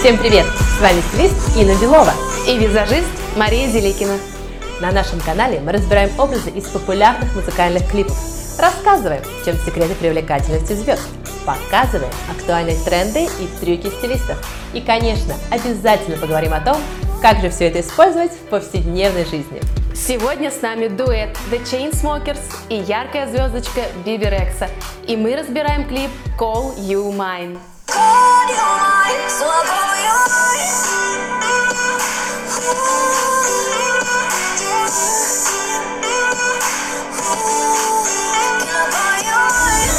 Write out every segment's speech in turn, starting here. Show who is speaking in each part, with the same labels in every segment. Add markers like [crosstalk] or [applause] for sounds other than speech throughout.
Speaker 1: Всем привет! С вами стилист Инна Белова
Speaker 2: и визажист Мария Зеликина.
Speaker 1: На нашем канале мы разбираем образы из популярных музыкальных клипов, рассказываем, в чем секреты привлекательности звезд, показываем актуальные тренды и трюки стилистов. И, конечно, обязательно поговорим о том, как же все это использовать в повседневной жизни.
Speaker 2: Сегодня с нами дуэт The Chainsmokers и яркая звездочка Биби Рекса. И мы разбираем клип Call You Mine.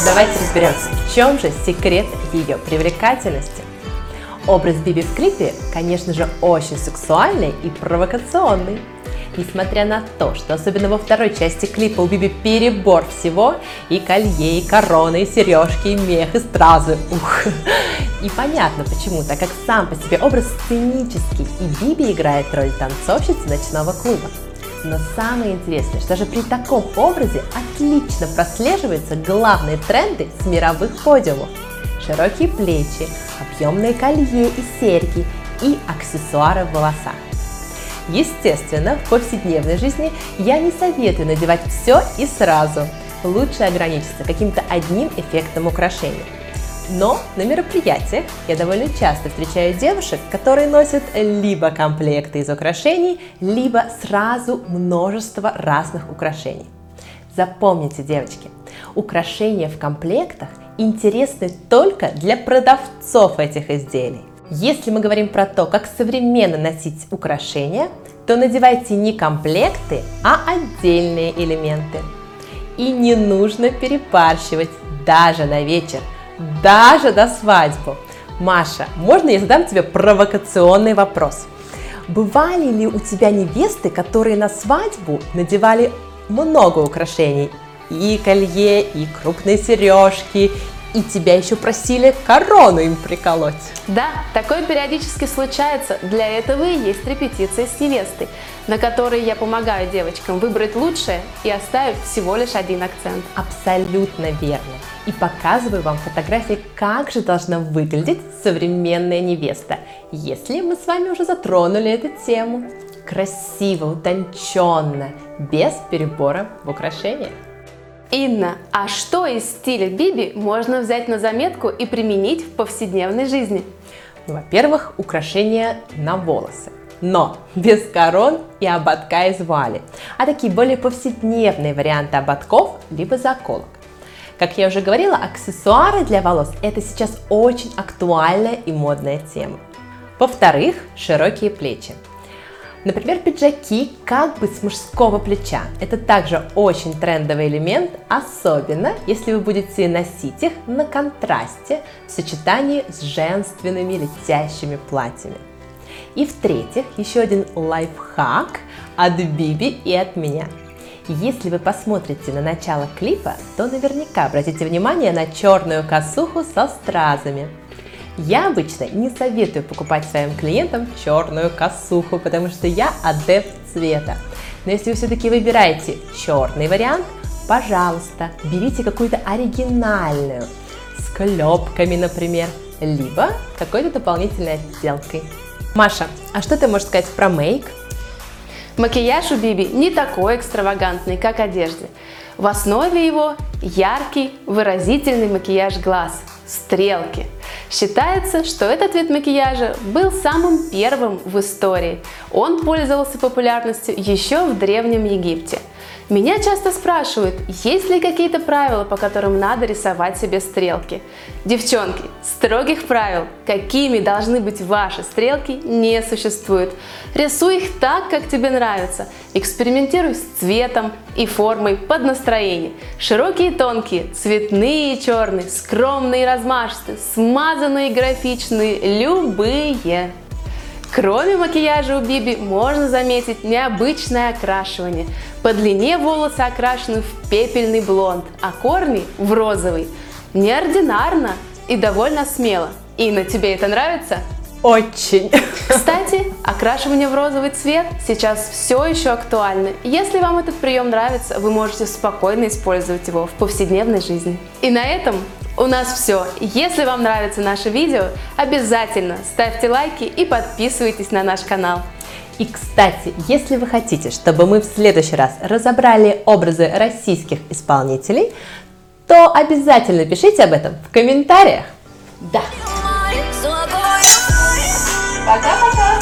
Speaker 1: Давайте разберемся, в чем же секрет ее привлекательности. Образ Биби в клипе, конечно же, очень сексуальный и провокационный. Несмотря на то, что особенно во второй части клипа у Биби перебор всего, и колье, и короны, и сережки, и мех, и стразы. Ух. И понятно почему, так как сам по себе образ сценический, и Биби играет роль танцовщицы ночного клуба. Но самое интересное, что даже при таком образе отлично прослеживаются главные тренды с мировых подиумов. Широкие плечи, объемные колье и серьги и аксессуары в волосах. Естественно, в повседневной жизни я не советую надевать все и сразу. Лучше ограничиться каким-то одним эффектом украшения. Но на мероприятиях я довольно часто встречаю девушек, которые носят либо комплекты из украшений, либо сразу множество разных украшений. Запомните, девочки, украшения в комплектах интересны только для продавцов этих изделий. Если мы говорим про то, как современно носить украшения, то надевайте не комплекты, а отдельные элементы. И не нужно перепарщивать даже на вечер – даже до свадьбы. Маша, можно я задам тебе провокационный вопрос? Бывали ли у тебя невесты, которые на свадьбу надевали много украшений? И колье, и крупные сережки, и тебя еще просили корону им приколоть.
Speaker 2: Да, такое периодически случается. Для этого и есть репетиция с невестой, на которой я помогаю девочкам выбрать лучшее и оставить всего лишь один акцент.
Speaker 1: Абсолютно верно. И показываю вам фотографии, как же должна выглядеть современная невеста, если мы с вами уже затронули эту тему. Красиво, утонченно, без перебора в украшениях.
Speaker 2: Инна, а что из стиля Биби можно взять на заметку и применить в повседневной жизни?
Speaker 1: Ну, во-первых, украшения на волосы но без корон и ободка из вуали, а такие более повседневные варианты ободков либо заколок. Как я уже говорила, аксессуары для волос – это сейчас очень актуальная и модная тема. Во-вторых, широкие плечи. Например, пиджаки как бы с мужского плеча. Это также очень трендовый элемент, особенно если вы будете носить их на контрасте в сочетании с женственными летящими платьями. И в-третьих, еще один лайфхак от Биби и от меня. Если вы посмотрите на начало клипа, то наверняка обратите внимание на черную косуху со стразами – я обычно не советую покупать своим клиентам черную косуху, потому что я адепт цвета. Но если вы все-таки выбираете черный вариант, пожалуйста, берите какую-то оригинальную, с клепками, например, либо какой-то дополнительной отделкой. Маша, а что ты можешь сказать про мейк?
Speaker 2: Макияж у Биби не такой экстравагантный, как одежды. В основе его яркий, выразительный макияж глаз – стрелки – Считается, что этот вид макияжа был самым первым в истории. Он пользовался популярностью еще в Древнем Египте – меня часто спрашивают, есть ли какие-то правила, по которым надо рисовать себе стрелки. Девчонки, строгих правил, какими должны быть ваши стрелки, не существует. Рисуй их так, как тебе нравится. Экспериментируй с цветом и формой под настроение. Широкие и тонкие, цветные и черные, скромные и размашистые, смазанные и графичные, любые. Кроме макияжа у Биби можно заметить необычное окрашивание. По длине волосы окрашены в пепельный блонд, а корни в розовый. Неординарно и довольно смело. Инна, тебе это нравится?
Speaker 1: Очень. [laughs]
Speaker 2: Кстати, окрашивание в розовый цвет сейчас все еще актуально. Если вам этот прием нравится, вы можете спокойно использовать его в повседневной жизни. И на этом У нас все. Если вам нравится наше видео, обязательно ставьте лайки и подписывайтесь на наш канал.
Speaker 1: И, кстати, если вы хотите, чтобы мы в следующий раз разобрали образы российских исполнителей, то обязательно пишите об этом в комментариях.
Speaker 2: Да. Пока-пока.